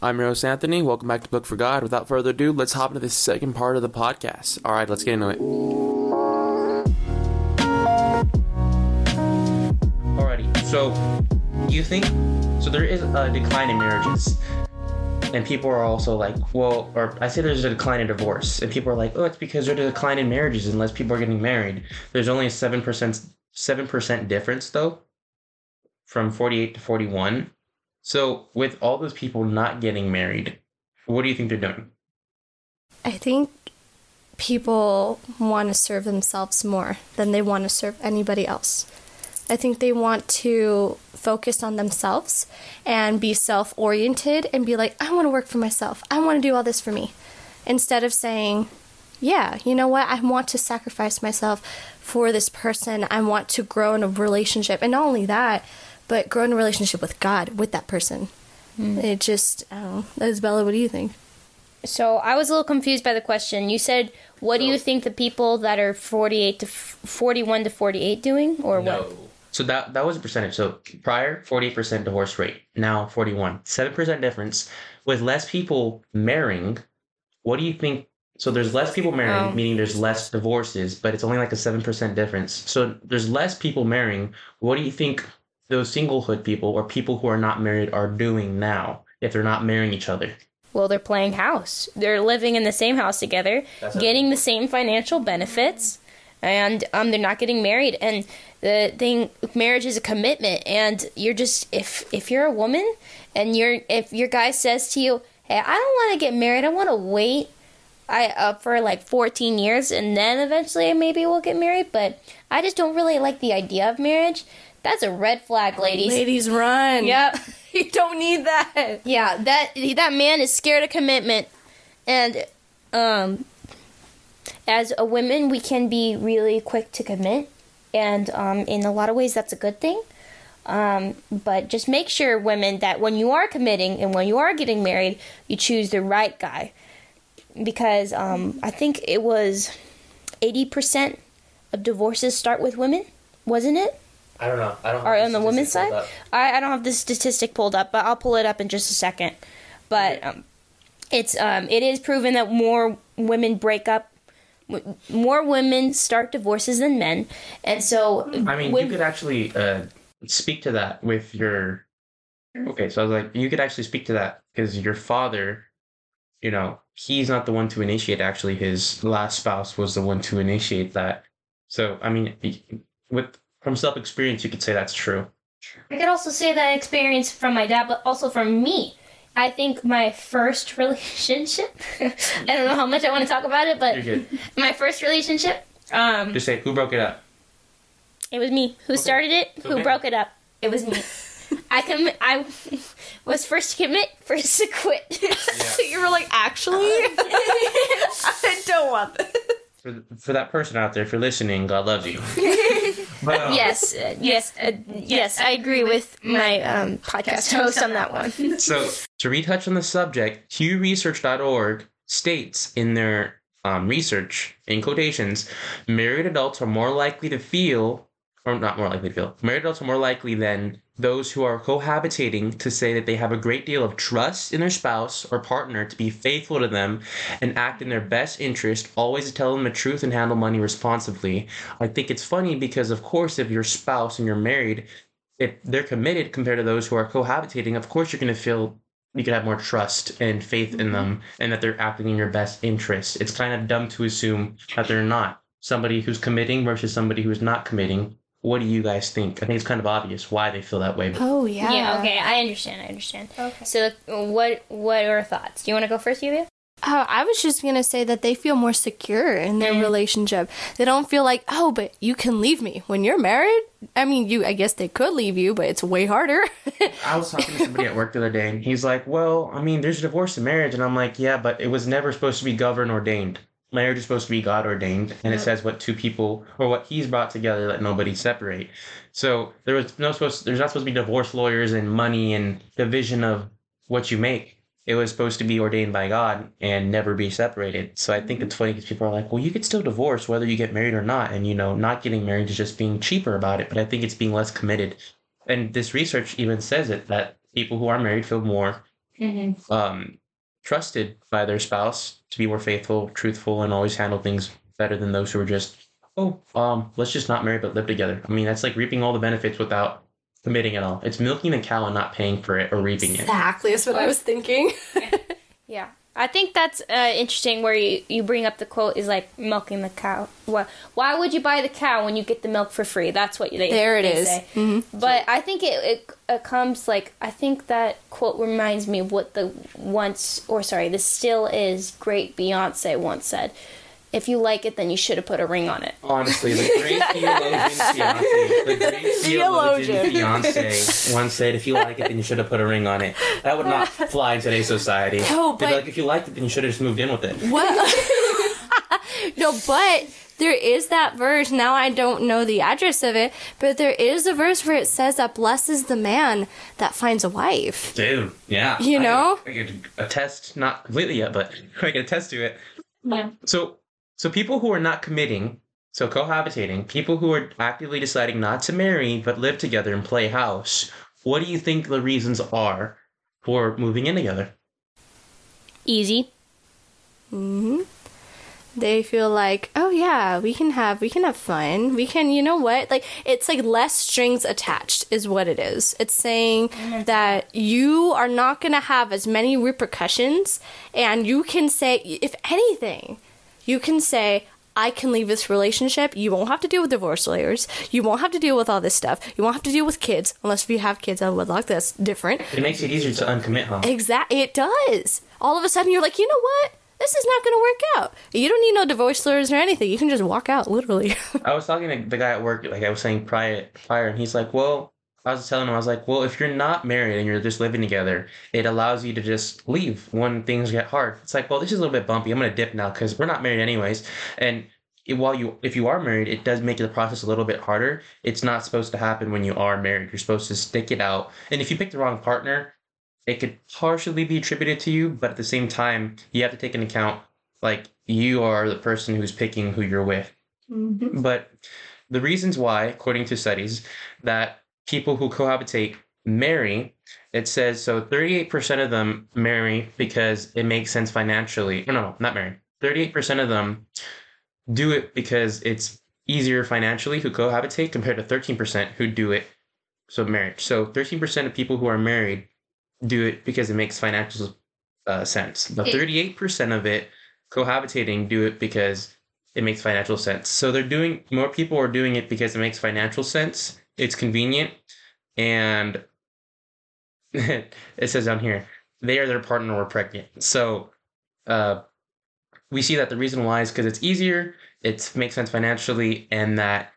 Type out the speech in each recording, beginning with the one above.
I'm your host, Anthony. Welcome back to Book for God. Without further ado, let's hop into the second part of the podcast. All right, let's get into it. Alrighty, so you think so? There is a decline in marriages, and people are also like, well, or I say there's a decline in divorce, and people are like, oh, it's because there's a decline in marriages and less people are getting married. There's only a seven percent seven percent difference though, from forty eight to forty one. So with all those people not getting married, what do you think they're doing? I think people want to serve themselves more than they want to serve anybody else. I think they want to focus on themselves and be self oriented and be like, I want to work for myself. I want to do all this for me. Instead of saying, yeah, you know what? I want to sacrifice myself for this person. I want to grow in a relationship. And not only that, but grow in a relationship with God, with that person. Hmm. It just, I don't know. Isabella, what do you think? So I was a little confused by the question. You said, "What do you think the people that are 48 to f- 41 to 48 doing, or what?" So that that was a percentage. So prior, forty percent divorce rate. Now forty one. Seven percent difference. With less people marrying, what do you think? So there's less people marrying, Oh. meaning there's less divorces, but it's only like a seven percent difference. So there's less people marrying. What do you think those singlehood people or people who are not married are doing now if they're not marrying each other? Well, they're playing house. They're living in the same house together, That's getting the same financial benefits, and um, they're not getting married. And the thing, marriage is a commitment, and you're just if if you're a woman and you're if your guy says to you, "Hey, I don't want to get married. I want to wait." I uh, for like 14 years and then eventually maybe we'll get married, but I just don't really like the idea of marriage. That's a red flag, ladies. Ladies, run. Yep. you don't need that. Yeah, that that man is scared of commitment, and um, as a woman, we can be really quick to commit, and um, in a lot of ways, that's a good thing. Um, but just make sure, women, that when you are committing and when you are getting married, you choose the right guy, because um, I think it was eighty percent of divorces start with women, wasn't it? I don't know. I don't. or on the women's side. I, I don't have the statistic pulled up, but I'll pull it up in just a second. But um, it's um, it is proven that more women break up, more women start divorces than men, and so I mean, when- you could actually uh, speak to that with your. Okay, so I was like, you could actually speak to that because your father, you know, he's not the one to initiate. Actually, his last spouse was the one to initiate that. So, I mean, with from self experience, you could say that's true. I could also say that experience from my dad, but also from me. I think my first relationship. I don't know how much I want to talk about it, but my first relationship. Um, Just say who broke it up. It was me who started it, who Okay. broke it up. It was me. I commit. I was first to commit, first to quit. you were like, actually, I don't want this. For, for that person out there, if you're listening, God loves you. But, um, yes, uh, yes, uh, yes. I agree with my um, podcast host on that one. So, to retouch on the subject, PewResearch.org states in their um, research, in quotations, married adults are more likely to feel, or not more likely to feel, married adults are more likely than those who are cohabitating to say that they have a great deal of trust in their spouse or partner to be faithful to them and act in their best interest, always to tell them the truth and handle money responsibly. I think it's funny because, of course, if your spouse and you're married, if they're committed compared to those who are cohabitating, of course you're going to feel you could have more trust and faith in them mm-hmm. and that they're acting in your best interest. It's kind of dumb to assume that they're not. Somebody who's committing versus somebody who's not committing. What do you guys think? I think it's kind of obvious why they feel that way. But Oh yeah. Yeah. Okay. I understand. I understand. Okay. So, what what are your thoughts? Do you want to go first, Yulia? Uh, I was just gonna say that they feel more secure in their relationship. They don't feel like, oh, but you can leave me when you're married. I mean, you. I guess they could leave you, but it's way harder. I was talking to somebody at work the other day, and he's like, "Well, I mean, there's divorce and marriage," and I'm like, "Yeah, but it was never supposed to be governed ordained. Marriage is supposed to be God ordained, and it says what two people or what He's brought together, let nobody separate. So there was no supposed. There's not supposed to be divorce lawyers and money and division of what you make. It was supposed to be ordained by God and never be separated. So I think it's funny because people are like, "Well, you could still divorce whether you get married or not," and you know, not getting married is just being cheaper about it. But I think it's being less committed and this research even says it that people who are married feel more Mm-hmm. um, trusted by their spouse to be more faithful, truthful, and always handle things better than those who are just, oh, um, let's just not marry but live together. I mean, that's like reaping all the benefits without committing at all. It's milking the cow and not paying for it or reaping it. Exactly, that's what I was thinking. Yeah. I think that's uh, interesting where you, you bring up the quote is like milking the cow. Why, why would you buy the cow when you get the milk for free? That's what they say. There it they is. Mhm. But I think it, it, it comes like I think that quote reminds me of what the once or sorry the still is great Beyonce once said. If you like it, then you should have put a ring on it. Honestly, the great theologian Beyonce, the great theologian Theologian. Beyonce once said, "If you like it, then you should have put a ring on it." That would not fly in today's society. No, They'd be but- like, "If you liked it, then you should have just moved in with it." What? no, but there is that verse. Now I don't know the address of it, but there is a verse where it says that blesses the man that finds a wife. Dude, yeah. You I- know? I, could attest, not completely yet, but I can attest to it. Yeah. So, so people who are not committing, so cohabitating, people who are actively deciding not to marry but live together and play house, what do you think the reasons are for moving in together? Easy. hmm They feel like, oh yeah, we can have we can have fun. We can, you know what? Like it's like less strings attached is what it is. It's saying that you are not going to have as many repercussions and you can say if anything, you can say I can leave this relationship. You won't have to deal with divorce lawyers. You won't have to deal with all this stuff. You won't have to deal with kids unless if you have kids out of wedlock. That's different. It makes it easier to uncommit, huh? Exactly, it does. All of a sudden, you're like, you know what? This is not going to work out. You don't need no divorce lawyers or anything. You can just walk out, literally. I was talking to the guy at work, like I was saying prior, prior, and he's like, "Well," I was telling him, I was like, "Well, if you're not married and you're just living together, it allows you to just leave when things get hard." It's like, "Well, this is a little bit bumpy. I'm gonna dip now because we're not married anyways." And it, while you, if you are married, it does make the process a little bit harder. It's not supposed to happen when you are married. You're supposed to stick it out. And if you pick the wrong partner, it could partially be attributed to you, but at the same time, you have to take into account like you are the person who's picking who you're with. Mm-hmm. But the reasons why, according to studies, that people who cohabitate marry, it says so 38% of them marry because it makes sense financially. No, no, not marry. 38% of them do it because it's easier financially who cohabitate compared to 13% who do it so marriage. So 13% of people who are married do it because it makes financial uh, sense. But 38% of it cohabitating do it because it makes financial sense. So they're doing more people are doing it because it makes financial sense. It's convenient, and it says down here they or their partner were pregnant. So uh, we see that the reason why is because it's easier, it makes sense financially, and that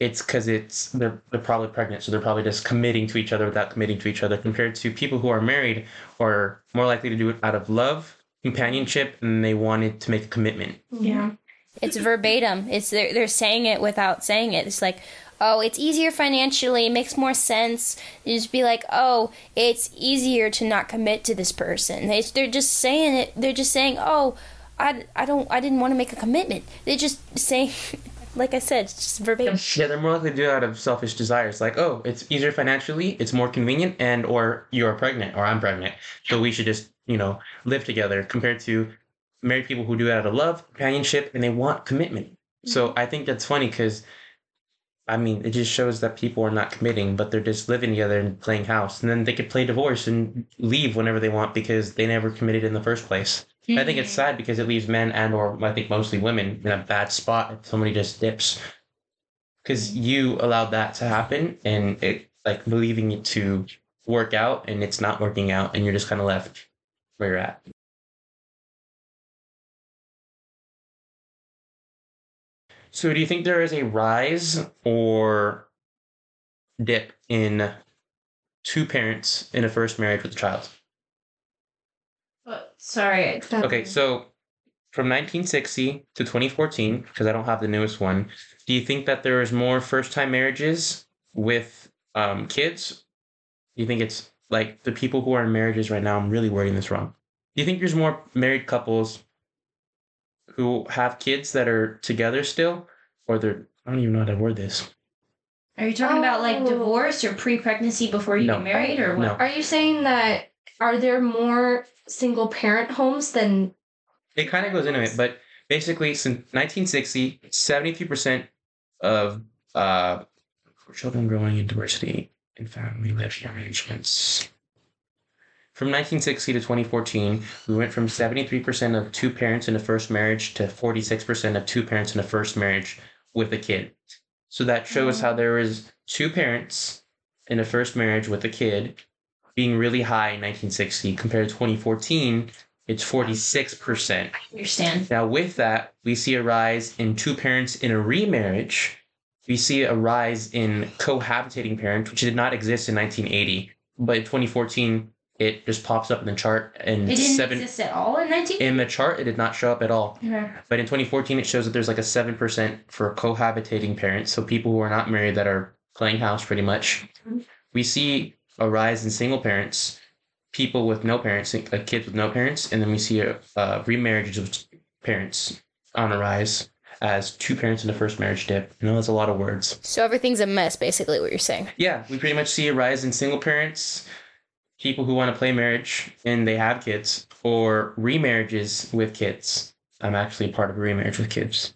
it's because it's they're they're probably pregnant, so they're probably just committing to each other without committing to each other. Compared to people who are married, are more likely to do it out of love, companionship, and they wanted to make a commitment. Yeah. It's verbatim. It's they're, they're saying it without saying it. It's like, oh, it's easier financially. It makes more sense. You just be like, oh, it's easier to not commit to this person. They, they're just saying it. They're just saying, oh, I, I don't, I didn't want to make a commitment. They're just saying, like I said, it's just verbatim. Yeah, they're more likely to do it out of selfish desires. Like, oh, it's easier financially, it's more convenient, and or you're pregnant or I'm pregnant, so we should just you know live together. Compared to married people who do it out of love, companionship, and they want commitment. So mm-hmm. I think that's funny because, I mean, it just shows that people are not committing, but they're just living together and playing house, and then they could play divorce and leave whenever they want because they never committed in the first place. I think it's mm-hmm. sad because it leaves men and or I think mostly women in a bad spot if somebody just dips. Because you allowed that to happen and it like believing it to work out and it's not working out and you're just kind of left where you're at. So do you think there is a rise or dip in two parents in a first marriage with a child? Sorry. Okay, so from 1960 to 2014, because I don't have the newest one, do you think that there is more first time marriages with um, kids? Do you think it's like the people who are in marriages right now? I'm really wording this wrong. Do you think there's more married couples who have kids that are together still? Or they're, I don't even know how to word this. Are you talking about like Oh. divorce or pre-pregnancy before you No. get married or what? No. Are you saying that are there more single parent homes than It kind of goes into it, but basically, since 1960, 73% of uh, children growing in diversity in family life arrangements. From 1960 to 2014, we went from 73% of two parents in a first marriage to 46% of two parents in a first marriage with a kid. So that shows how mm-hmm. there was two parents in a first marriage with a kid being really high in 1960 compared to 2014 it's 46%. I understand? Now, with that, we see a rise in two parents in a remarriage. We see a rise in cohabitating parents, which did not exist in 1980. But in 2014, it just pops up in the chart. And It didn't seven exist at all in 19. in the chart, it did not show up at all. But in 2014, it shows that there's like a 7% for cohabitating parents. So people who are not married that are playing house pretty much. We see a rise in single parents, people with no parents, like kids with no parents. And then we see a, uh, remarriages of parents on a rise as two parents in the first marriage dip. I know that's a lot of words. So everything's a mess, basically, what you're saying. Yeah, we pretty much see a rise in single parents, people who want to play marriage and they have kids, or remarriages with kids. I'm actually part of a remarriage with kids.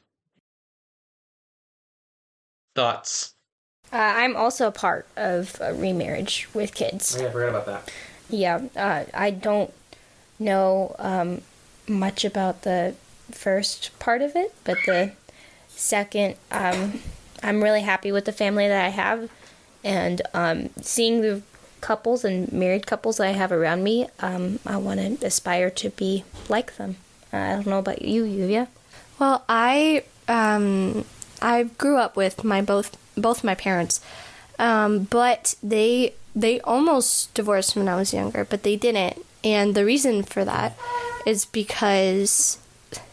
Thoughts? Uh, I'm also a part of a remarriage with kids. yeah, I forgot about that. Yeah, uh, I don't know um, much about the first part of it, but the second, um, I'm really happy with the family that I have, and um, seeing the couples and married couples I have around me, um, I want to aspire to be like them. Uh, I don't know about you, Yulia. Well, I um, I grew up with my both both my parents, um, but they they almost divorced when I was younger, but they didn't, and the reason for that is because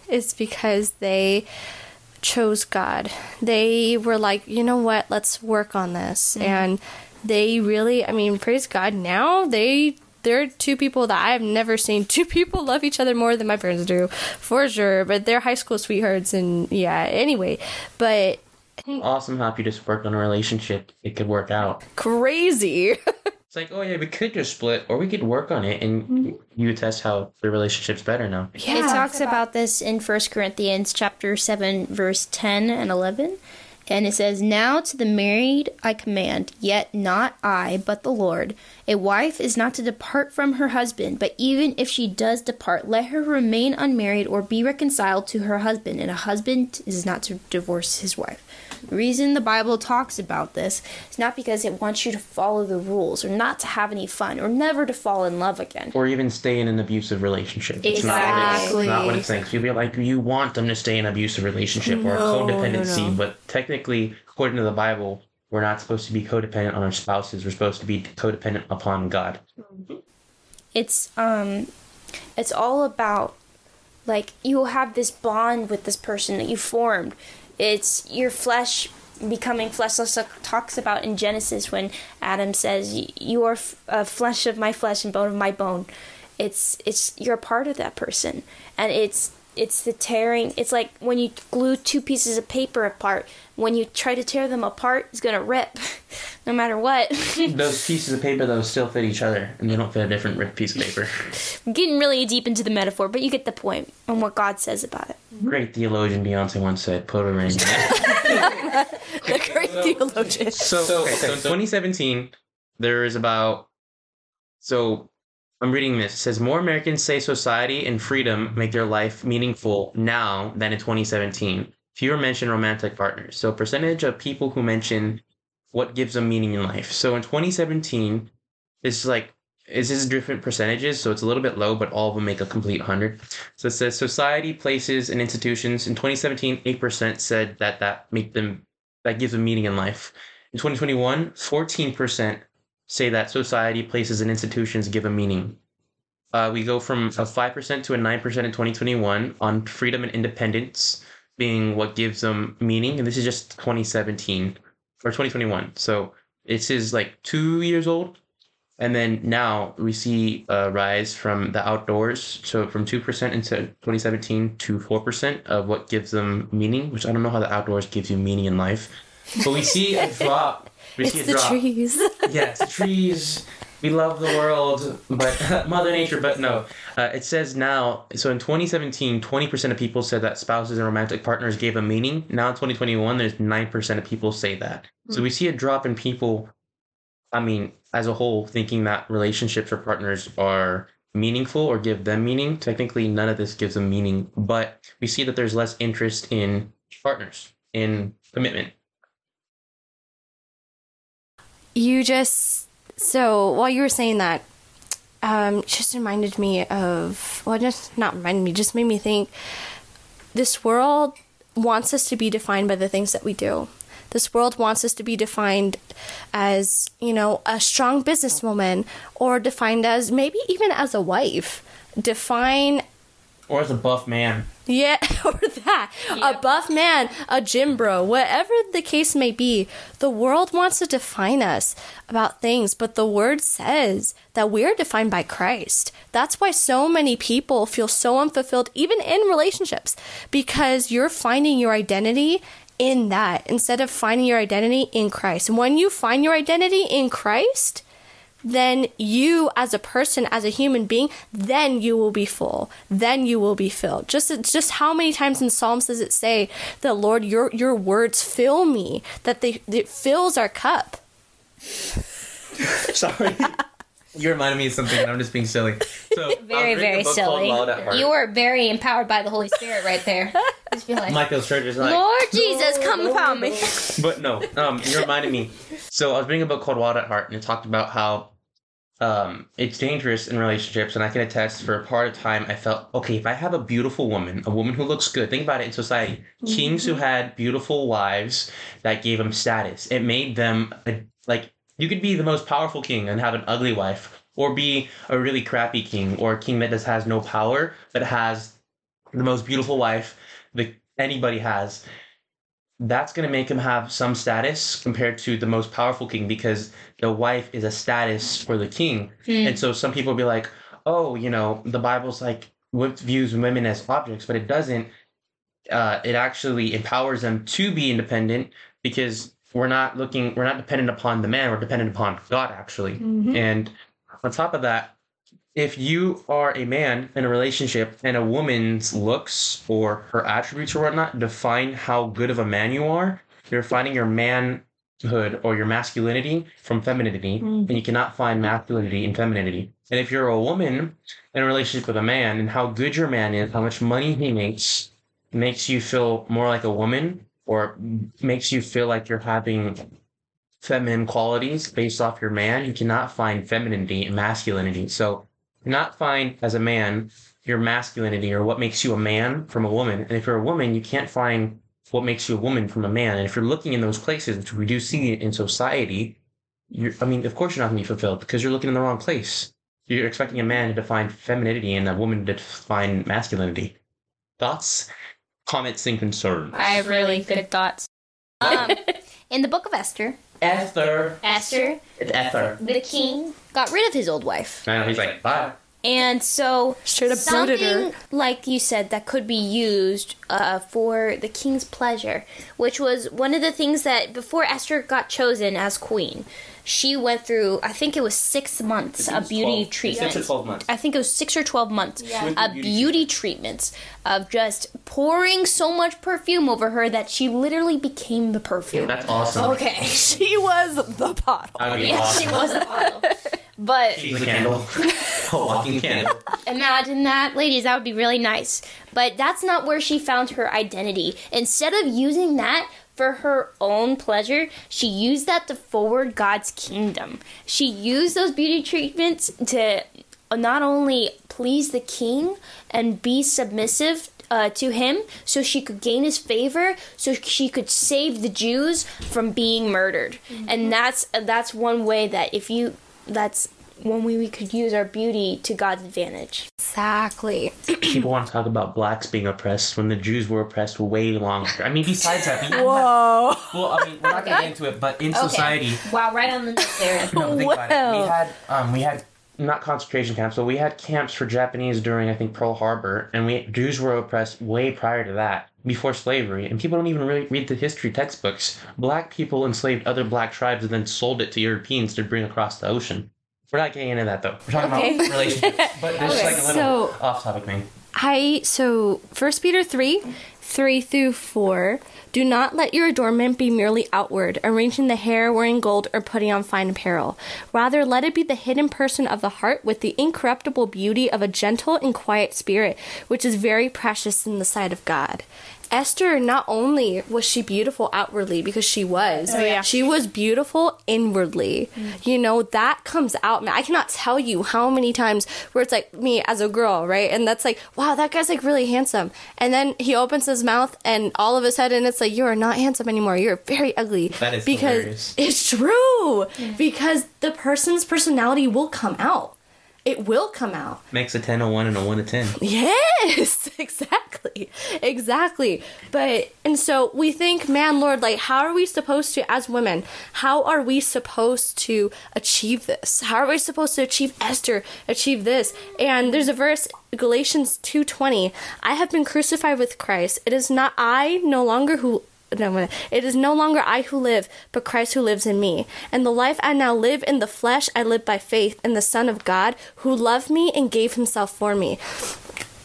it's because they chose God. They were like, you know what, let's work on this, and they really, I mean, praise God. Now they they're two people that I've never seen two people love each other more than my parents do, for sure. But they're high school sweethearts, and yeah. Anyway, but Awesome. Happy to just worked on a relationship. It could work out. crazy. It's like, oh yeah, we could just split, or we could work on it, and mm-hmm. you test how the relationship's better now. yeah. It talks about this in First Corinthians chapter 7 verse 10 and 11. And it says, Now to the married I command, yet not I, but the Lord. A wife is not to depart from her husband, but even if she does depart, let her remain unmarried or be reconciled to her husband, and a husband is not to divorce his wife. The reason the Bible talks about this is not because it wants you to follow the rules or not to have any fun or never to fall in love again. Or even stay in an abusive relationship. It's not what it is. It's not what it's saying. So you'll be like, you want them to stay in an abusive relationship or a No, no, codependency, no. but technically, according to the Bible, we're not supposed to be codependent on our spouses. We're supposed to be codependent upon God. it's um it's all about like you will have this bond with this person that you formed it's your flesh becoming fleshless. It talks about in genesis when adam says you are f- uh, flesh of my flesh and bone of my bone. It's it's you're a part of that person. And it's it's the tearing it's like when you glue two pieces of paper apart when you try to tear them apart it's gonna rip no matter what Those pieces of paper, though, still fit each other, and they don't fit a different ripped piece of paper. I'm getting really deep into the metaphor, but you get the point on what God says about it. Great theologian Beyonce once said, put a ring. the great theologian. So, okay, so in 2017, there is about. So, I'm reading this. It says more Americans say society and freedom make their life meaningful now than in 2017. Fewer mention romantic partners. So, percentage of people who mention what gives them meaning in life. So, in 2017, this is like this is different percentages, so it's a little bit low, but all of them make a complete 100. So it says society, places, and institutions. In 2017, 8% said that that make them that gives them meaning in life. In 2021, 14% say that society, places, and institutions give a meaning. Uh, we go from a 5% to a 9% in 2021 on freedom and independence being what gives them meaning. And this is just 2017 or 2021. So this is like two years old. And then now we see a rise from the outdoors. So from 2% into 2017 to 4% of what gives them meaning, which I don't know how the outdoors gives you meaning in life. But we see a drop. We It's the drop. trees. Yeah, it's the trees. we love the world, but Mother Nature. But no, uh, it says now. So in 2017, 20 percent of people said that spouses and romantic partners gave a meaning. Now in 2021, there's nine percent of people say that. So we see a drop in people. I mean, as a whole, thinking that relationships or partners are meaningful or give them meaning. Technically, none of this gives them meaning, but we see that there's less interest in partners in commitment. You just so while you were saying that, um, just reminded me of well, just not reminded me, just made me think. This world wants us to be defined by the things that we do. This world wants us to be defined as, you know, a strong businesswoman or defined as maybe even as a wife. Define Or as a buff man. yeah, or that. A buff man, a gym bro, whatever the case may be, the world wants to define us about things, but the word says that we are defined by Christ. That's why so many people feel so unfulfilled, even in relationships, because you're finding your identity in that instead of finding your identity in Christ. And when you find your identity in Christ, then you as a person as a human being then you will be full then you will be filled just just how many times in psalms does it say that lord your your words fill me that they it fills our cup Sorry. You reminded me of something, and I'm just being silly. So, Very, very silly. Wild at Heart. You were very empowered by the Holy Spirit right there. Just be like, Michael Sturgeon's like, Lord Jesus, come upon me. but no, um, you reminded me. So I was reading a book called Wild at Heart, and it talked about how um, it's dangerous in relationships, and I can attest. For a part of time, I felt okay. If I have a beautiful woman, a woman who looks good, think about it in society. Kings who had beautiful wives that gave them status, it made them a, like you could be the most powerful king and have an ugly wife, or be a really crappy king, or a king that just has no power but has the most beautiful wife that anybody has that's going to make him have some status compared to the most powerful king because the wife is a status for the king. And so some people will be like, oh, you know, the Bible's like views women as objects, but it doesn't. Uh, it actually empowers them to be independent because we're not looking, we're not dependent upon the man, we're dependent upon God actually. And on top of that, if you are a man in a relationship and a woman's looks or her attributes or whatnot define how good of a man you are, you're finding your manhood or your masculinity from femininity, mm. and you cannot find masculinity in femininity. And if you're a woman in a relationship with a man and how good your man is, how much money he makes, makes you feel more like a woman or makes you feel like you're having feminine qualities based off your man, you cannot find femininity and masculinity. So not find as a man your masculinity or what makes you a man from a woman. And if you're a woman, you can't find what makes you a woman from a man. And if you're looking in those places, which we do see in society, you're, I mean, of course you're not going to be fulfilled because you're looking in the wrong place. You're expecting a man to define femininity and a woman to define masculinity. Thoughts, comments, and concerns. I have really good thoughts. Um, in the book of Esther, Ether. Esther, It's Ether. the king, got rid of his old wife. I know, he's like, bye. And so, Straight up booted her. something like you said that could be used uh, for the king's pleasure, which was one of the things that before Esther got chosen as queen, she went through. I think it was six months of beauty treatment. Six or 12 months. I think it was six or twelve months went through of beauty beauty treatments of just pouring so much perfume over her that she literally became the perfume. That's awesome. Okay. she was the bottle I mean, Yeah, she was the bottle. But She's a candle. a walking candle. Imagine that, ladies. That would be really nice. But that's not where she found her identity. Instead of using that for her own pleasure, she used that to forward God's kingdom. She used those beauty treatments to not only please the king and be submissive uh, to him so she could gain his favor so she could save the Jews from being murdered. And that's that's one way that if you that's one way we could use our beauty to God's advantage. exactly People want to talk about blacks being oppressed when the Jews were oppressed way longer. I mean, besides that, we had- whoa well, I mean, we're not gonna get into it, but in society, Wow, right on the nose there. no, think about it. We had, um, we had not concentration camps, but we had camps for Japanese during, I think, Pearl Harbor, and we Jews were oppressed way prior to that, before slavery, and people don't even really read the history textbooks. Black people enslaved other black tribes and then sold it to Europeans to bring across the ocean. We're not getting into that though. We're talking Okay. about relationships. But there's Okay. like a little So- off topic thing. I so First Peter three, three through four. Do not let your adornment be merely outward, arranging the hair, wearing gold, or putting on fine apparel. Rather, let it be the hidden person of the heart with the incorruptible beauty of a gentle and quiet spirit, which is very precious in the sight of God. Esther, not only was she beautiful outwardly because she was, oh, yeah. she was beautiful inwardly. Mm. You know, that comes out. Man, I cannot tell you how many times where it's like me as a girl, right? And that's like, wow, that guy's like really handsome. And then he opens his mouth and all of a sudden it's like, you are not handsome anymore. You're very ugly. That is because hilarious. it's true. Because the person's personality will come out. It will come out. Makes a 10 a 1 and a 1 a 10. Yes, exactly. Exactly. But, and so we think, man, Lord, like, how are we supposed to, as women, how are we supposed to achieve this? How are we supposed to achieve Esther, achieve this? And there's a verse, Galatians 2.20, I have been crucified with Christ. It is not I no longer who no, it is no longer I who live, but Christ who lives in me. And the life I now live in the flesh, I live by faith in the Son of God who loved me and gave himself for me.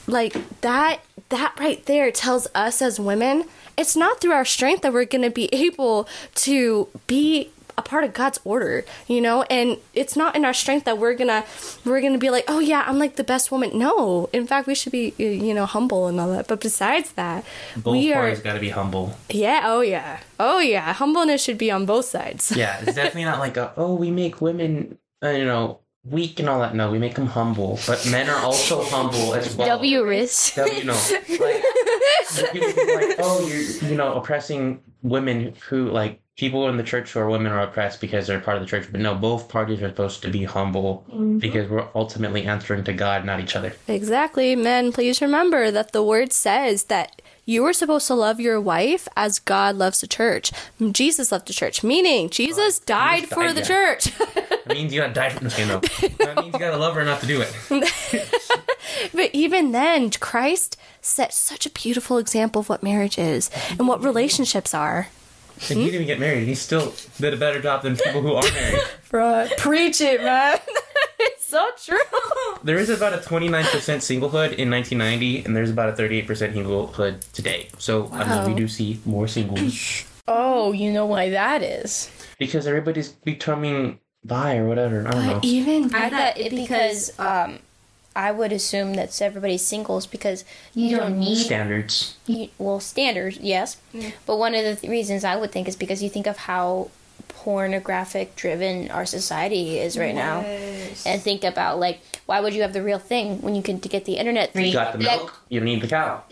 Like that, that right there tells us as women, it's not through our strength that we're going to be able to be a part of God's order, you know, and it's not in our strength that we're gonna we're gonna be like, oh yeah, I'm like the best woman. No, in fact, we should be you know humble and all that. But besides that, Both we are parties got to be humble. yeah, oh yeah. Oh yeah. Humbleness should be on both sides. Yeah, it's definitely not like a, oh, we make women, uh, you know, weak and all that. No, we make them humble. But men are also humble as well. W risk. W, no. Like, people like, oh, you're, you know, oppressing women who, like, people in the church who are women are oppressed because they're part of the church. But no, both parties are supposed to be humble mm-hmm. because we're ultimately answering to God, not each other. Exactly. Men, please remember that the word says that you are supposed to love your wife as God loves the church. Jesus loved the church, meaning Jesus died Jesus for died, the yeah. church. That means you gotta die for this game, though. That means you gotta love her not to do it. but even then, Christ set such a beautiful example of what marriage is and what relationships are. If he didn't even get married, and he still did a better job than people who are married. Right. Preach it, man. it's so true. There is about a 29% singlehood in 1990, and there's about a 38% singlehood today. So, I mean, we do see more singles Oh, you know why that is. because everybody's becoming bi or whatever. I don't know. Even I thought it because um, I would assume that's everybody's singles because you don't need Standards. you, well standards, yes. Mm. But one of the th- reasons I would think is because you think of how pornographic driven our society is right now, and think about like why would you have the real thing when you can to get the internet? You got the milk, you don't need the cow.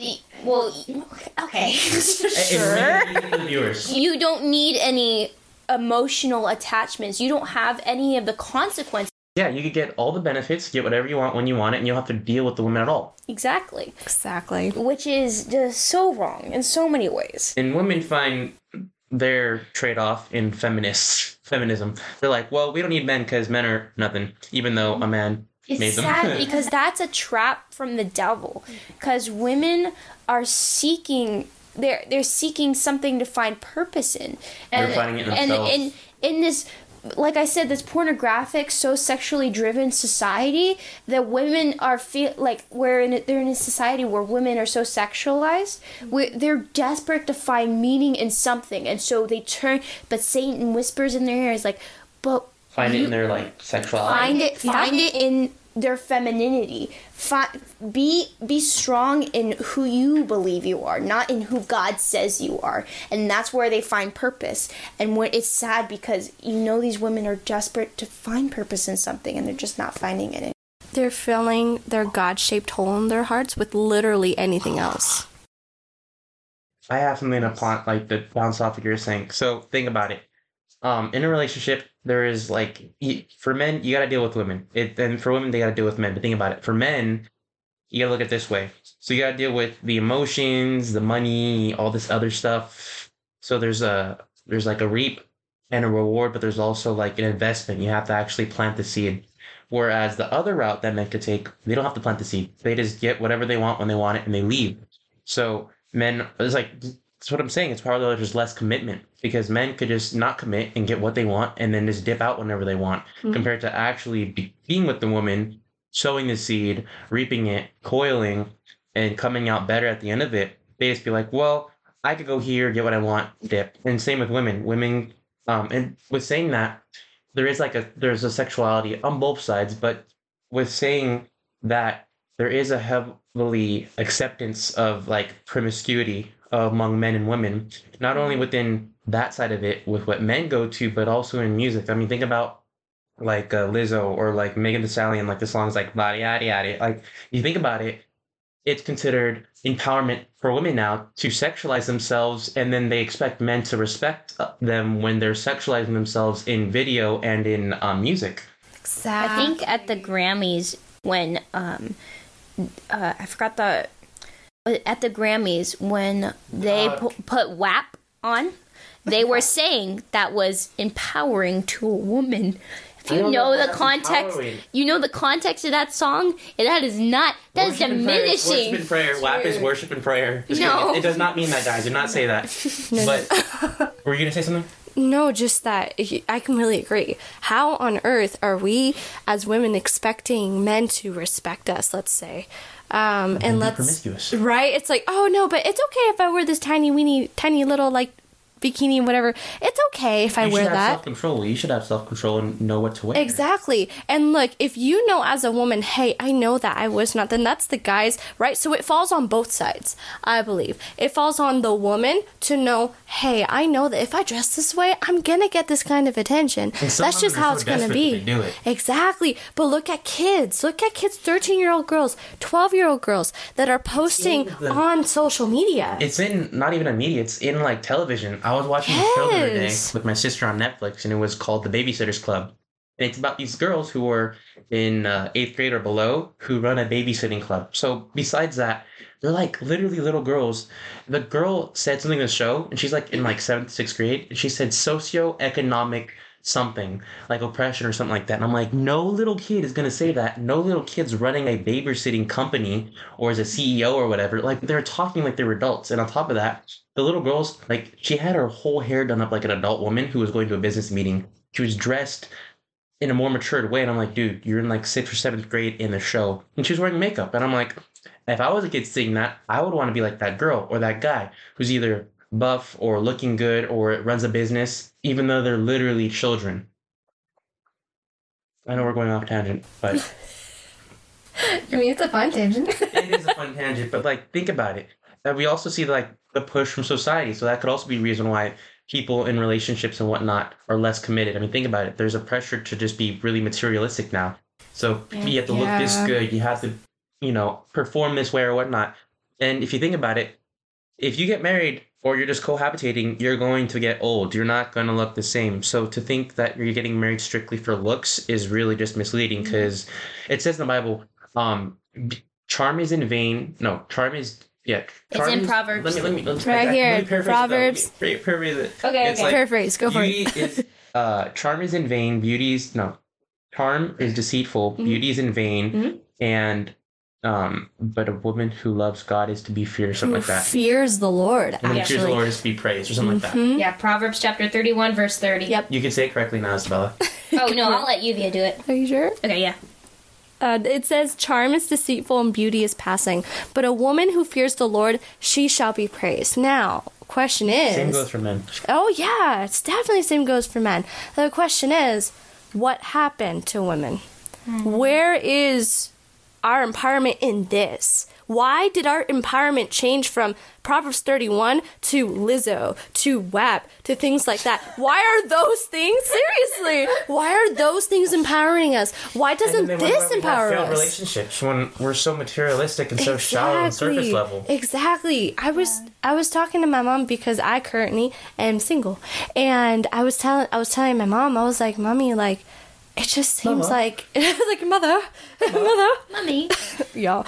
Well, okay. Sure. you don't need any emotional attachments. You don't have any of the consequences. Yeah, you could get all the benefits, get whatever you want when you want it, and you don't have to deal with the women at all. Exactly. exactly. Which is just so wrong in so many ways. And women find their trade off in feminist feminism. They're like, well, we don't need men because men are nothing, even though a man made them. sad because that's a trap from the devil. Because women are seeking they're they're seeking something to find purpose in, and They're finding it in and themselves. in in this. Like I said, this pornographic, so sexually driven society that women are feel like we're in. A, they're in a society where women are so sexualized. we they're desperate to find meaning in something, and so they turn. But Satan whispers in their ear, is like, "But Find it in their like sexuality. find it find it in their femininity Fi- be be strong in who you believe you are not in who god says you are and that's where they find purpose and when it's sad because you know these women are desperate to find purpose in something and they're just not finding it They're filling their God shaped hole in their hearts with literally anything else. I have something to pon- like to bounce off what you're saying. So think about it. Um, in a relationship, there is like for men, you got to deal with women. It and for women, they got to deal with men. But think about it. For men, you got to look at this way. So you got to deal with the emotions, the money, all this other stuff. So there's a there's like a reap and a reward, but there's also like an investment. You have to actually plant the seed. Whereas the other route that men could take, they don't have to plant the seed. They just get whatever they want when they want it and they leave. So men, it's like that's what I'm saying. It's probably there's less commitment because men could just not commit and get what they want and then just dip out whenever they want, compared to actually be, being with the woman, sowing the seed, reaping it, coiling, and coming out better at the end of it. They just be like, well, I could go here, get what I want, dip. And same with women. Women, um, and with saying that, there is like a there's a sexuality on both sides, but with saying that there is a heavily acceptance of like promiscuity among men and women, not only within that side of it with what men go to, but also in music. I mean, think about like uh, Lizzo or like Megan Thee Stallion, like the songs like Body Yaddy Yaddy. Like you think about it, it's considered empowerment for women now to sexualize themselves, and then they expect men to respect uh, them when they're sexualizing themselves in video and in um, music. Exactly. I think at the Grammys when um uh, I forgot the Uh, at the Grammys when they pu- put WAP on, they were saying that was empowering to a woman. If you know know the context, empowering. you know the context of that song. That is not that is Worship and prayer- Worship diminishing. and prayer. WAP is worship and prayer. Just No. kidding. It does not mean that, guys. Do not say that. but were you gonna say something? No, just that I can really agree. How on earth are we as women expecting men to respect us, let's say? Um, and let's right? It's like, oh no, but it's okay if I wear this tiny weeny tiny little like bikini whatever. It's okay if I you wear should have that. self control. You should have self control and know what to wear. Exactly. And look, if you know as a woman, hey, I know that I was not, then that's the guys, right? So it falls on both sides, I believe. It falls on the woman to know, hey, I know that if I dress this way, I'm going to get this kind of attention. That's just how so it's going to be. it. Exactly. But look at kids. Look at kids, 13 year old girls, 12 year old girls that are posting the- uh, on social media. It's in not even a media. It's in like television. I was watching a show the other day with my sister on Netflix, and it was called The Babysitters Club. And it's about these girls who are in uh, eighth grade or below who run a babysitting club. So besides that, they're like literally little girls. The girl said something in the show, and she's like in like seventh, sixth grade, and she said socioeconomic something like oppression or something like that. And I'm like, no little kid is gonna say that. No little kid's running a babysitting company or is a CEO or whatever. Like they're talking like they're adults. And on top of that, the little girls, like she had her whole hair done up like an adult woman who was going to a business meeting. She was dressed in a more matured way. And I'm like, dude, you're in like sixth or seventh grade in the show. And she was wearing makeup. And I'm like, if I was a kid seeing that, I would want to be like that girl or that guy who's either buff or looking good or it runs a business, even though they're literally children. I know we're going off tangent, but I mean, it's a fun tangent. it is a fun tangent. But like, think about it. And we also see like the push from society, so that could also be a reason why people in relationships and whatnot are less committed. I mean, think about it. There's a pressure to just be really materialistic now. So you have to look this good. You have to, you know, perform this way or whatnot. And if you think about it, if you get married or you're just cohabitating, you're going to get old. You're not going to look the same. So to think that you're getting married strictly for looks is really just misleading because it says in the Bible, um, charm is in vain. No, charm is yeah. Charm in is- Proverbs. Let me let me let me, Right I- I- here, let me paraphrase it. Proverbs. Me paraphrase it. Okay, It's okay. like, Paraphrase, go for it. is uh charm is in vain. Beauty is no. Charm is deceitful. Mm-hmm. Beauty is in vain. Mhm. And um, but a woman who loves God is to be feared, or something Who like that. fears the Lord, And who fears the. Lord is to be praised, or something like that. Mhm. Yeah, Proverbs chapter 31, verse 30. Yep. You can say it correctly now, Isabella. Oh, no, I'll let Yuvia do it. Are you sure? Okay, yeah. Uh, it says, Charm is deceitful and beauty is passing, but a woman who fears the Lord, she shall be praised. Now, question is. Same goes for men. Oh, yeah, it's definitely same goes for men. The question is, what happened to women? Where is our empowerment in this? Why did our empowerment change from Proverbs 31 to Lizzo to WAP to things like that? Why are those things, seriously, why are those things empowering us? Why doesn't And this we empower failed us? relationships when we're so materialistic and so shallow and surface level. Exactly. I was I was talking to my mom because I currently am single, and I was telling I was telling my mom I was like, "Mommy, like, it just seems Mama. like like mother, mother, Mommy. y'all,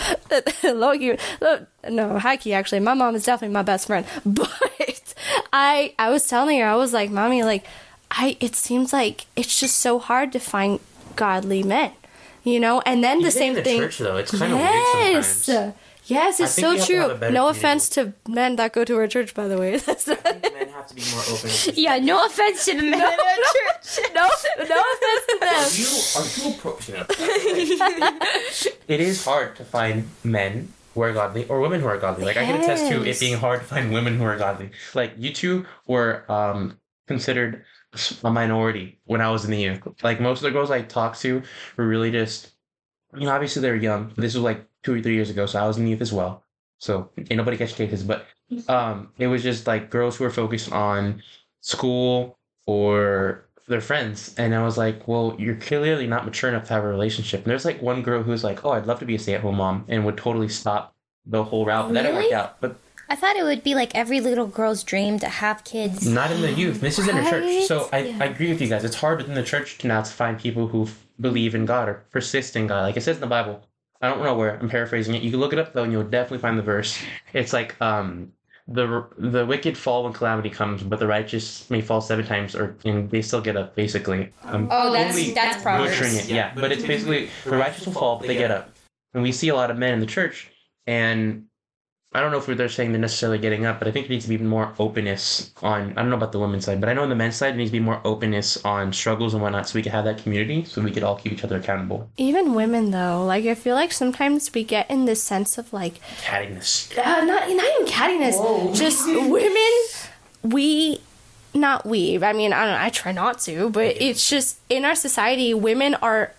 low key, low- no, high key. Actually, my mom is definitely my best friend, but I I was telling her I was like, "Mommy, like, I it seems like it's just so hard to find godly men." You know, and then the same in the thing. church, though, it's kind of weird sometimes. Yes, I it's think so we have to have a true. No offense to men that go to our church, by the way. That's not, I think men have to be more open. Yeah, no offense to the men in our church. no, no offense to them. You are too approaching. it is hard to find men who are godly or women who are godly. Like I can attest to it being hard to find women who are godly. Like you two were um considered a minority when I was in the youth. Like most of the girls I talked to were really just you know, obviously they're young. This was like two or three years ago, so I was in youth as well. So ain't nobody catch cases, but um it was just like girls who were focused on school or their friends and i was like well you're clearly not mature enough to have a relationship and there's like one girl who's like oh i'd love to be a stay-at-home mom and would totally stop the whole route but that didn't work out but I thought it would be like every little girl's dream to have kids. not in the youth this is in a church so I, Yeah. I agree with you guys it's hard within the church to now to find people who f- believe in god or persist in god like it says in the bible i don't know where i'm paraphrasing it you can look it up though and you'll definitely find the verse it's like um the the wicked fall when calamity comes, but the righteous may fall seven times, or and they still get up. Basically, um, Oh, that's totally that's Proverbs. butchering it. Yeah, but it's basically the righteous will fall, but they get up. And we see a lot of men in the church, and I don't know if they're saying they're necessarily getting up, but I think there needs to be more openness on. I don't know about the women's side, but I know on the men's side there needs to be more openness on struggles and whatnot, so we can have that community, so we could all keep each other accountable. Even women, though, like I feel like sometimes we get in this sense of like, Cattiness. uh, not not even cattiness, just women. We, not we. I mean, I don't. know, I try not to, but it's just in our society, women are.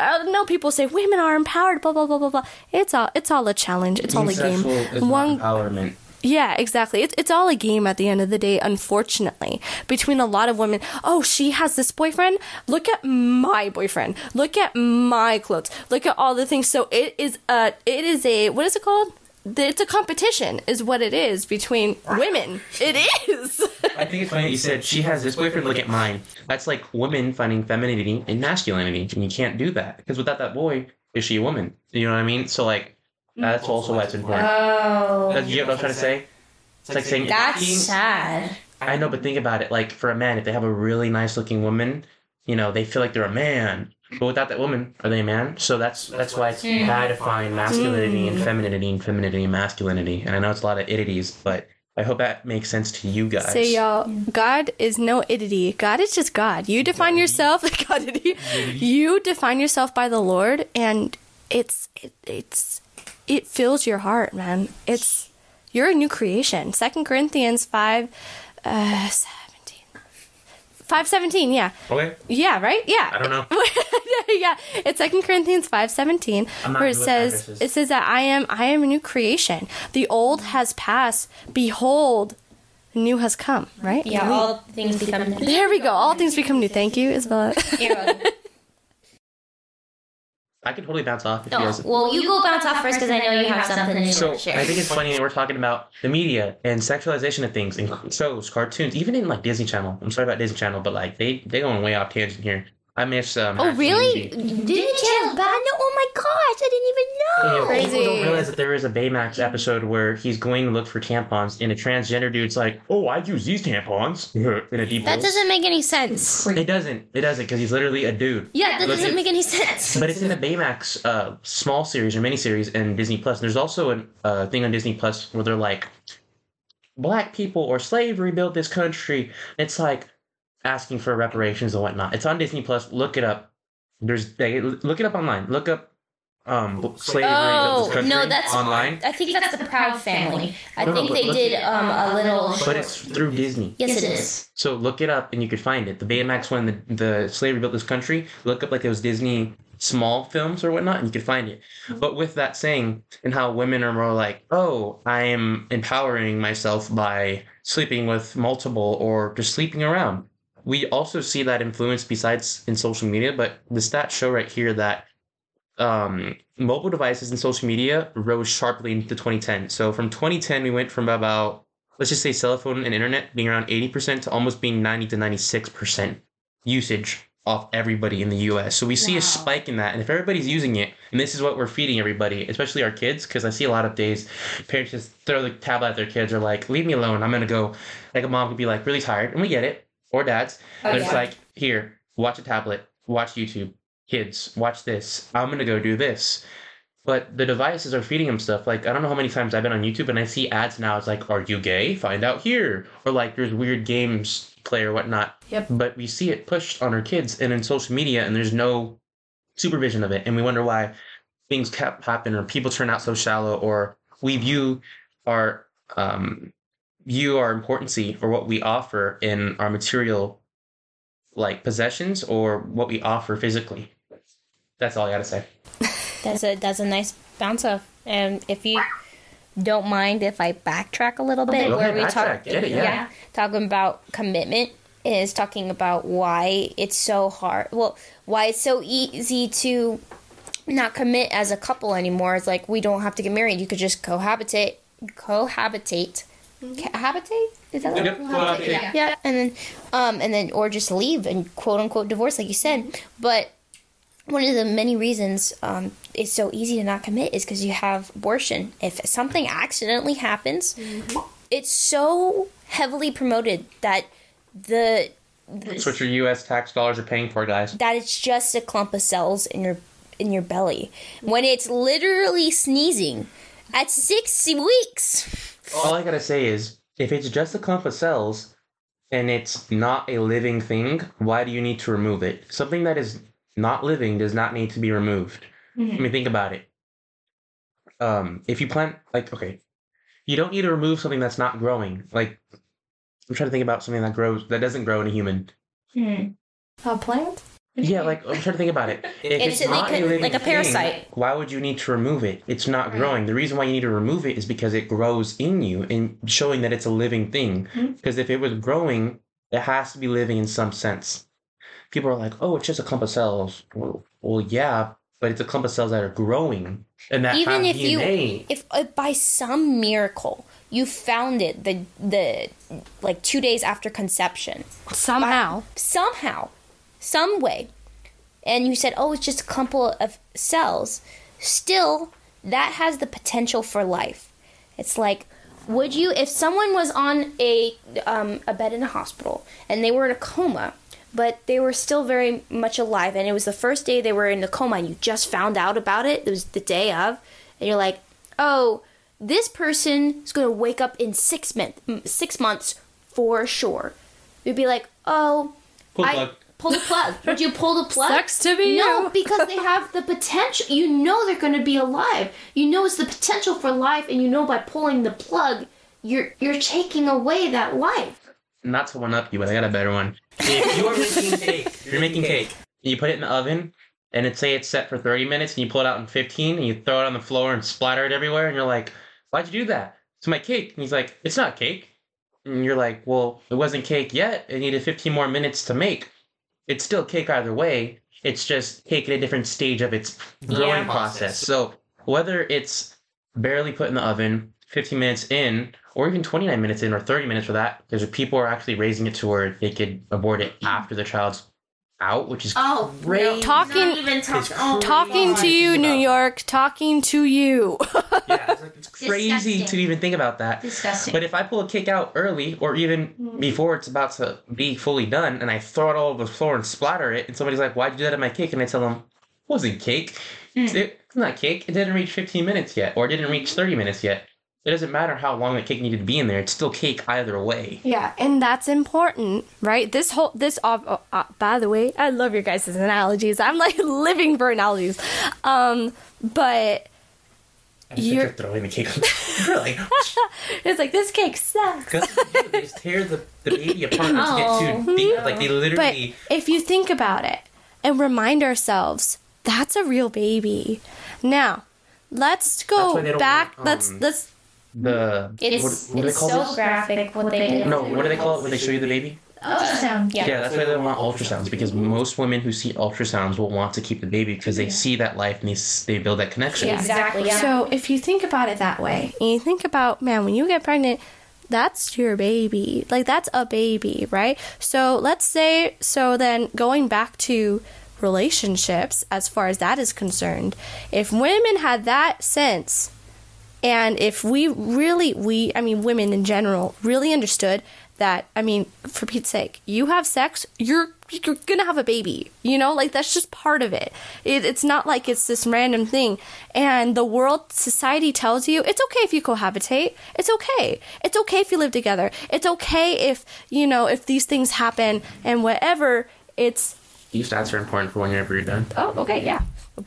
I know people say women are empowered, blah blah blah blah blah. It's all it's all a challenge. It's all a game. One empowerment. Yeah, exactly. It's it's all a game at the end of the day, unfortunately. Between a lot of women, oh, she has this boyfriend. Look at my boyfriend. Look at my clothes. Look at all the things. So it is a it is a what is it called? It's a competition, is what it is between women. It is. I think it's funny that you said she has this boyfriend. Look at mine. That's like women finding femininity and masculinity, and you can't do that because without that boy, is she a woman? You know what I mean? So like, mm. that's also why it's important. Oh, That's, you get what I'm trying to say? It's like saying that's being- sad. I know, but think about it. Like for a man, if they have a really nice looking woman, you know, they feel like they're a man. But without that woman, are they a man? So that's that's why it's bad to find masculinity and femininity and femininity and masculinity. And I know it's a lot of itties, but I hope that makes sense to you guys. Say y'all, God is no idity. God is just God. You define yourself, Godity. You define yourself by the Lord, and it's it, it's it fills your heart, man. It's you're a new creation. Second Corinthians five, uh, seventeen. Five seventeen, yeah, Okay. yeah, right, yeah. I don't know. yeah, it's Second Corinthians five seventeen, where it says addresses. it says that I am I am a new creation. The old has passed. Behold, new has come. Right? Yeah, all things become. New. There we go. All things become new. Thank you, Isabella. You're welcome. I can totally bounce off if you oh, guys. well, you go bounce off first because I know you have something to So share. I think it's funny that we're talking about the media and sexualization of things and shows, cartoons, even in like Disney Channel. I'm sorry about Disney Channel, but like they they going way off tangent here. I miss. Um, Oh, really? Community. Disney Channel's bad? No, oh my gosh, I didn't even know. Yeah, Crazy. People don't realize that there is a Baymax episode where he's going to look for tampons, and a transgender dude's like, "Oh, I use these tampons." in a deep That voice. doesn't make any sense. It doesn't. It doesn't because he's literally a dude. Yeah, that doesn't make any sense. But it's in the Baymax uh, small series or mini series in Disney Plus. There's also a uh, thing on Disney Plus where they're like, black people or slavery built this country. It's like asking for reparations and whatnot. It's on Disney Plus. Look it up. There's they, look it up online. Look up um slavery built Oh, this country no, that's online. I think that's the Proud Family. I No, no, think but they look- did um, a little. But it's through Disney. Yes, it is. So look it up and you could find it. The Baymax one, the, the slavery built this country. Look up like those Disney small films or whatnot, and you could find it. But with that saying, and how women are more like, oh, I am empowering myself by sleeping with multiple or just sleeping around. We also see that influence besides in social media, but the stats show right here that um, mobile devices and social media rose sharply into 2010. So from 2010, we went from about let's just say cell phone and internet being around 80% to almost being 90 to 96% usage off everybody in the US. So we see a spike in that. And if everybody's using it, and this is what we're feeding everybody, especially our kids, because I see a lot of days parents just throw the tablet at their kids or like, leave me alone. I'm going to go. Like a mom could be like really tired, and we get it, or dads. Oh, but it's like, here, watch a tablet, watch YouTube. Kids, watch this. I'm going to go do this. but the devices are feeding them stuff. Like I don't know how many times I've been on YouTube and I see ads now. It's like, "Are you gay? Find out here." Or like, there's weird games play or whatnot. Yep. But we see it pushed on our kids and in social media, and there's no supervision of it, and we wonder why things kept happening or people turn out so shallow, or we view our um, view our importancy or what we offer in our material like possessions or what we offer physically. That's all I gotta say. That's a that's a nice bounce off. And if you don't mind if I backtrack a little bit, Go where ahead, we talk, Get it, yeah. talking about commitment is talking about why it's so hard. Well, why it's so easy to not commit as a couple anymore. It's like we don't have to get married. You could just cohabitate, cohabitate, cohabitate. Is that Yep, cohabitate. yeah. yeah, and then um, and then or just leave and quote unquote divorce, like you said. But one of the many reasons um, it's so easy to not commit is because you have abortion. If something accidentally happens, it's so heavily promoted that the That's what your U.S. tax dollars are paying for, guys. that it's just a clump of cells in your in your belly when it's literally sneezing at six weeks. All I gotta say is, if it's just a clump of cells and it's not a living thing, why do you need to remove it? Something that is not living does not need to be removed. I mean, think about it. Um, if you plant, like, okay, you don't need to remove something that's not growing. Like, I'm trying to think about something that grows that doesn't grow in a human. A plant? Yeah, like I'm trying to think about it. If It's it's, not a- a living like a thing, parasite. why would you need to remove it? It's not growing. The reason why you need to remove it is because it grows in you and showing that it's a living thing. Because if it was growing, it has to be living in some sense. People are like, "Oh, it's just a clump of cells." Well, well yeah, but it's a clump of cells that are growing and that Even have if you- DNA. if uh, by some miracle you found it the the like two days after conception Somehow. somehow some way. And you said oh it's just a clump of cells. Still that has the potential for life. It's like would you if someone was on a um, a bed in a hospital and they were in a coma but they were still very much alive and it was the first day they were in the coma and you just found out about it it was the day of and you're like oh this person is going to wake up in six, month, six months for sure. You'd be like oh I-. pull the plug would you pull the plug Sucks to be no you. because they have the potential you know they're going to be alive you know it's the potential for life and you know by pulling the plug you're you're taking away that life Not to one up you, but I got a better one. If you're making cake, you're making cake, and you put it in the oven, and it say it's set for 30 minutes, and you pull it out in 15, and you throw it on the floor and splatter it everywhere, and you're like, why'd you do that? It's my cake. And he's like, it's not cake. And you're like, well, it wasn't cake yet. It needed 15 more minutes to make. It's still cake either way. It's just cake at a different stage of its growing process. So whether it's barely put in the oven, 15 minutes in, or even 29 minutes in, or 30 minutes for that, because people are actually raising it to where they could abort it after the child's out, which is oh Crazy. Talking- even talk- oh, Talking to you, New York. Talking to you. yeah, it's, like, it's crazy Disgusting. to even think about that. disgusting But if I pull a cake out early, or even before it's about to be fully done, and I throw it all over the floor and splatter it, and somebody's like, "Why'd you do that to my cake?" and I tell them, "It wasn't cake. It's it's not cake. It didn't reach 15 minutes yet, or it didn't reach 30 minutes yet. It doesn't matter how long the cake needed to be in there. It's still cake either way." Yeah, and that's important, right? This whole this uh, uh, by the way, I love your guys' analogies. I'm like living for analogies. Um, but You're- throwing the cake. Like, it's like this cake sucks. Because they just tear the, the baby apart to get too deep. Like they literally. But if you think about it and remind ourselves, that's a real baby. Now, let's go why they don't back. want, let's um, let's the it's, what, what do they it's call so this? graphic what they do No, what do they call it when they show you the baby? ultrasound yeah, Yeah, that's why they don't want ultrasounds because most women who see ultrasounds will want to keep the baby because they see that life and they, they build that connection. exactly yeah. So if you think about it that way, and you think about, man, when you get pregnant, that's your baby. Like that's a baby, right? So let's say so then going back to relationships as far as that is concerned, if women had that sense and if we really we I mean women in general really understood that I mean for Pete's sake, you have sex, you're you're gonna have a baby. You know, like that's just part of it. it. It's not like it's this random thing. And the world society tells you it's okay if you cohabitate. It's okay. It's okay if you live together. It's okay if you know if these things happen and whatever. It's You stats are important for whenever you're done. oh okay yeah.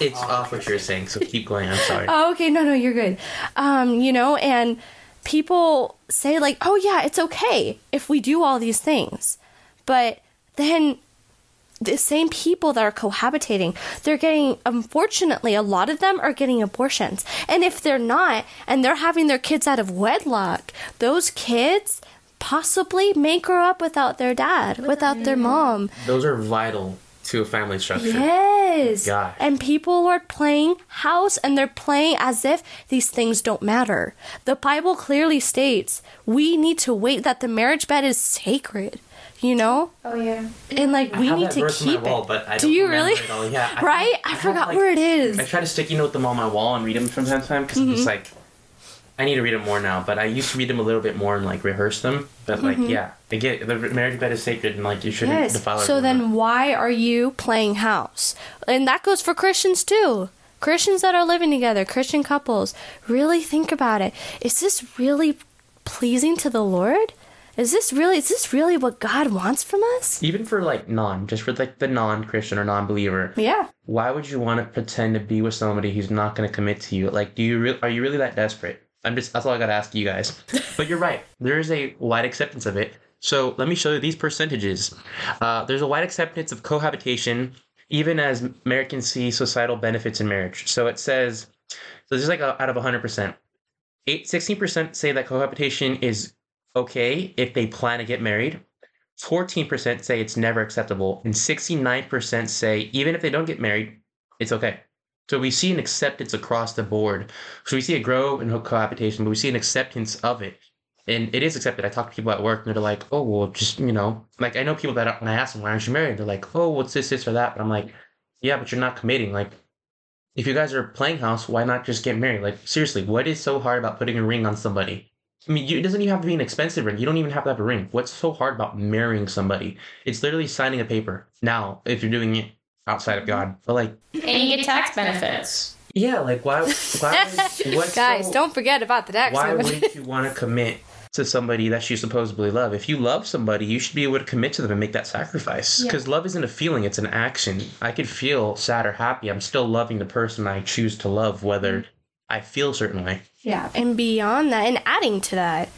It's off what you're saying, so keep going. I'm sorry. Oh, okay. No, no, you're good. Um, you know, and people say like, "Oh yeah, it's okay if we do all these things." But then the same people that are cohabitating, they're getting unfortunately a lot of them are getting abortions. And if they're not and they're having their kids out of wedlock, those kids possibly may grow up without their dad, without their mom. Those are vital to a family structure. Yes. Gosh. And people are playing house and they're playing as if these things don't matter. The Bible clearly states we need to wait that the marriage bed is sacred. You know? Oh yeah. And like I we have need that to verse on my keep wall, it. but I Do don't you really? it all. Yeah, I right? have- I, have, forgot like- where it is. I try to sticky note them on my wall and read them from time to time because Mm-hmm. it's like I need to read them more now. But I used to read them a little bit more and like rehearse them. But like, yeah, I get the marriage bed is sacred and like you shouldn't Mm-hmm. Yes. defile it. So then why are you playing house? And that goes for Christians too. Christians that are living together, Christian couples, really think about it. Is this really pleasing to the Lord? Is this really is this really what God wants from us? even for like non, just for like the non-Christian or non-believer, Yeah. why would you want to pretend to be with somebody who's not going to commit to you? Like, do you re- are you really that desperate? I'm just that's all I got to ask you guys. but you're right. There is a wide acceptance of it. So let me show you these percentages. Uh, there's a wide acceptance of cohabitation, even as Americans see societal benefits in marriage. So it says, so this is like a, out of 100%. Eight, 16% say that cohabitation is okay if they plan to get married. 14% say it's never acceptable, and 69% say even if they don't get married, it's okay. So we see an acceptance across the board. So we see it grow in cohabitation, but we see an acceptance of it. And it is accepted. I talk to people at work and they're like, oh, well, just, you know, like I know people that when I ask them, why aren't you married? They're like, oh, what's this, this, or that? But I'm like, yeah, but you're not committing. Like, if you guys are playing house, why not just get married? Like, seriously, what is so hard about putting a ring on somebody? I mean, you, it doesn't even have to be an expensive ring. You don't even have to have a ring. What's so hard about marrying somebody? It's literally signing a paper. Now, if you're doing it outside of God, but like, And you get tax benefits. yeah, like why? Why? What's Guys, so- don't forget about the tax. Why benefit. would you want to commit to somebody that you supposedly love? If you love somebody, you should be able to commit to them and make that sacrifice. Because love isn't a feeling; it's an action. I could feel sad or happy. I'm still loving the person I choose to love, whether mm. I feel a certain way. Yeah, and beyond that, and adding to that,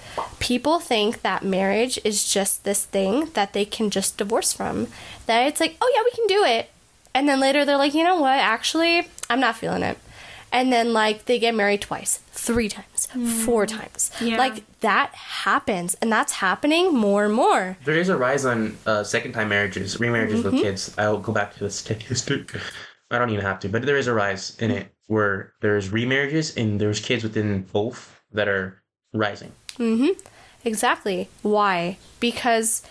people think that marriage is just this thing that they can just divorce from. That it's like, oh yeah, we can do it. And then later they're like, you know what, actually, I'm not feeling it. And then, like, they get married twice, three times, four times. Yeah. Like, that happens, and that's happening more and more. There is a rise on uh, second-time marriages, remarriages with kids. I'll go back to the statistic. I don't even have to, but there is a rise in it where there's remarriages and there's kids within both that are rising. Mhm. Exactly. Why? Because,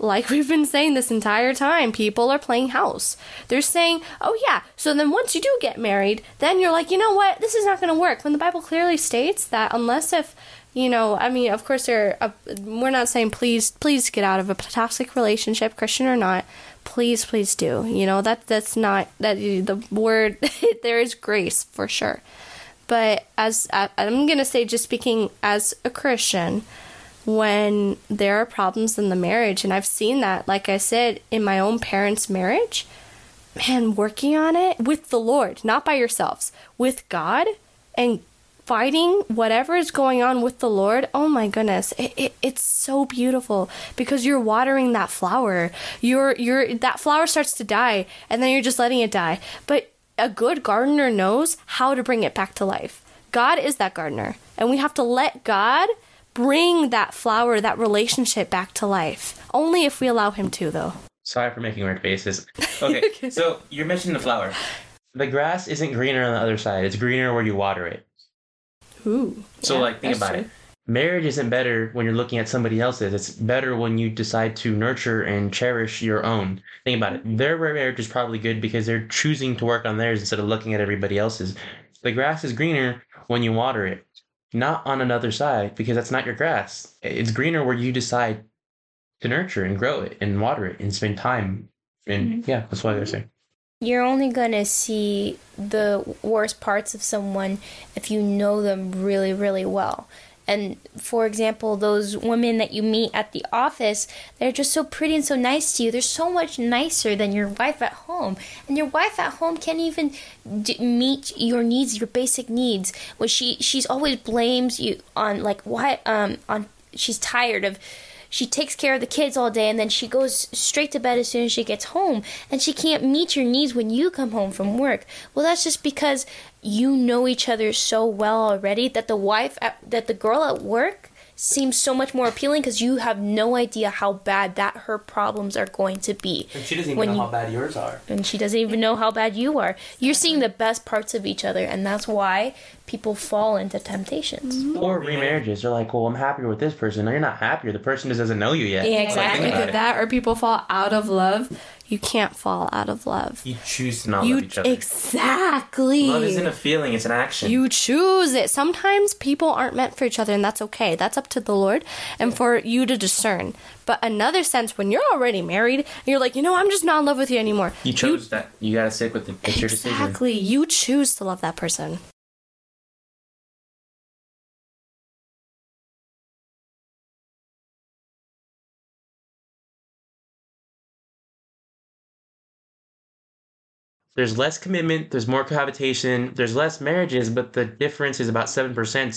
like we've been saying this entire time, people are playing house. They're saying, oh, yeah, so then once you do get married, then you're like, you know what, this is not going to work. When the Bible clearly states that unless if, you know, I mean, of course, there, uh, we're not saying please, please get out of a toxic relationship, Christian or not. Please, please do. You know that that's not that the word. there is grace for sure, but as I, I'm gonna say, just speaking as a Christian, when there are problems in the marriage and i've seen that like i said in my own parents marriage man working on it with the lord not by yourselves with god and fighting whatever is going on with the lord. Oh my goodness it, it, it's so beautiful because you're watering that flower. You're you're that flower starts to die and then you're just letting it die. But a good gardener knows how to bring it back to life. God is that gardener and we have to let god bring that flower, that relationship back to life. Only if we allow him to, though. Sorry for making weird faces. Okay, so you're mentioning the flower. The grass isn't greener on the other side. It's greener where you water it. Ooh. So yeah, like think about true. it. Marriage isn't better when you're looking at somebody else's. It's better when you decide to nurture and cherish your own. Think about it. Mm-hmm. Their marriage is probably good because they're choosing to work on theirs instead of looking at everybody else's. The grass is greener when you water it, not on another side because that's not your grass. It's greener where you decide to nurture and grow it and water it and spend time. And mm-hmm. yeah, that's what I was mm-hmm. saying. You're only gonna see the worst parts of someone if you know them really, really well. And for example, those women that you meet at the office, they're just so pretty and so nice to you. They're so much nicer than your wife at home. And your wife at home can't even d- meet your needs, your basic needs. When she she's always blames you on like why um on she's tired of she takes care of the kids all day and then she goes straight to bed as soon as she gets home. And she can't meet your needs when you come home from work. Well that's just because you know each other so well already that the wife at, that the girl at work seems so much more appealing because you have no idea how bad that her problems are going to be And she doesn't even When know you- how bad yours are. and she doesn't even know how bad you are you're seeing the best parts of each other and that's why people fall into temptations mm-hmm. Or remarriages. They're like, well, I'm happier with this person. No, you're not happier. The person just doesn't know you yet. Yeah, exactly. think about Either it. that or people fall out of love. You can't fall out of love. You choose to not You love each other. exactly. Love isn't a feeling; it's an action. You choose it. Sometimes people aren't meant for each other, and that's okay. That's up to the Lord and for you to discern. But another sense, when you're already married, and you're like, you know, I'm just not in love with you anymore. You chose that. You gotta stick with it. It's your decision. Exactly. You choose to love that person. There's less commitment. There's more cohabitation. There's less marriages, but the difference is about seven percent,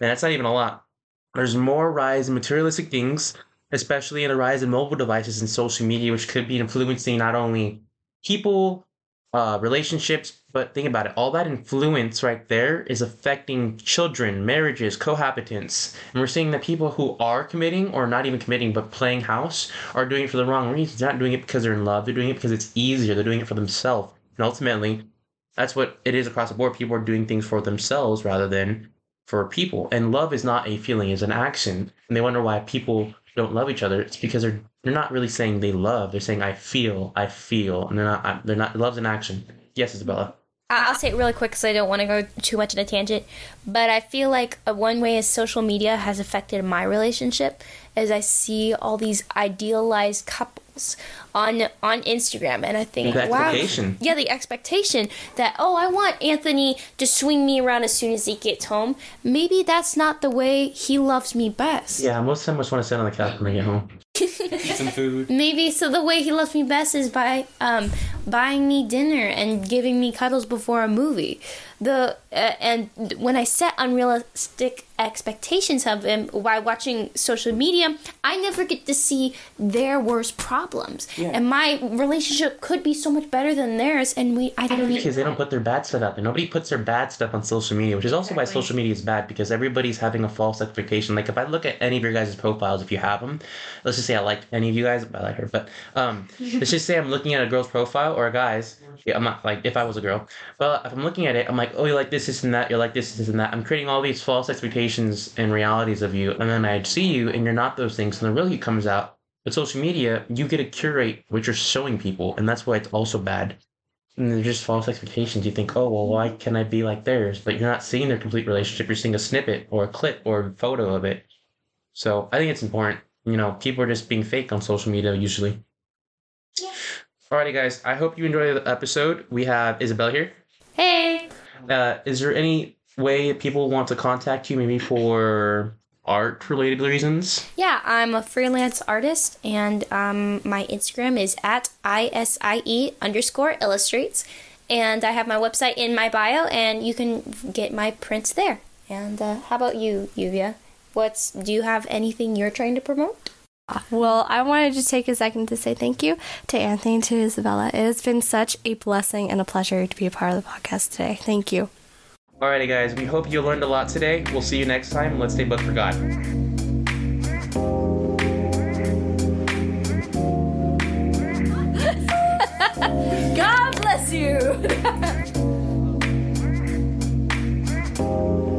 and that's not even a lot. There's more rise in materialistic things, especially in a rise in mobile devices and social media, which could be influencing not only people, uh, relationships, but think about it. All that influence right there is affecting children, marriages, cohabitants. And we're seeing that people who are committing or not even committing but playing house are doing it for the wrong reasons. They're not doing it because they're in love. They're doing it because it's easier. They're doing it for themselves. And ultimately, that's what it is across the board. People are doing things for themselves rather than for people. And love is not a feeling, it's an action. And they wonder why people don't love each other. It's because they're they're not really saying they love. They're saying I feel, I feel, and they're not. They're not. Love's an action. Yes, Isabella. I- I'll say it really quick because I don't want to go too much in a tangent. But I feel like uh, one way is social media has affected my relationship is I see all these idealized couples on on Instagram, and I think, The wow, yeah, the expectation that oh, I want Anthony to swing me around as soon as he gets home. Maybe that's not the way he loves me best. Yeah, most of them just want to sit on the couch when they get home. Eat some food. Maybe so. The way he loves me best is by um, buying me dinner and giving me cuddles before a movie. The uh, and when I set unrealistic expectations of him by watching social media, I never get to see their worst problems. And my relationship could be so much better than theirs, and we I don't Because they don't put their bad stuff out there. Nobody puts their bad stuff on social media, which is also why social media is bad because everybody's having a false expectation. Like if I look at any of your guys' profiles, if you have them, let's just say I like any of you guys, but I like her, but um, let's just say I'm looking at a girl's profile or a guy's. Yeah, I'm not like if I was a girl, but if I'm looking at it, I'm like, oh, you like this, this, and that. You're like this, this, and that. I'm creating all these false expectations and realities of you, and then I see you, and you're not those things. And the real you comes out. But social media, you get to curate what you're showing people, and that's why it's also bad. And they're just false expectations. You think, oh, well, why can I be like theirs? But you're not seeing their complete relationship. You're seeing a snippet or a clip or a photo of it. So I think it's important. You know, people are just being fake on social media usually. Alrighty, guys. I hope you enjoyed the episode. We have Isabel here. Hey, Uh, is there any way people want to contact you, maybe for art related reasons? yeah, I'm a freelance artist, and um, my Instagram is at isie underscore illustrates, and I have my website in my bio, and you can get my prints there. And uh, how about you, Yuvia? what's do you have anything you're trying to promote? Well, I wanted to take a second to say thank you to Anthony to Isabella. It has been such a blessing and a pleasure to be a part of the podcast today. Thank you. Alrighty, guys. We hope you learned a lot today. We'll see you next time. Let's stay booked for God. God bless you.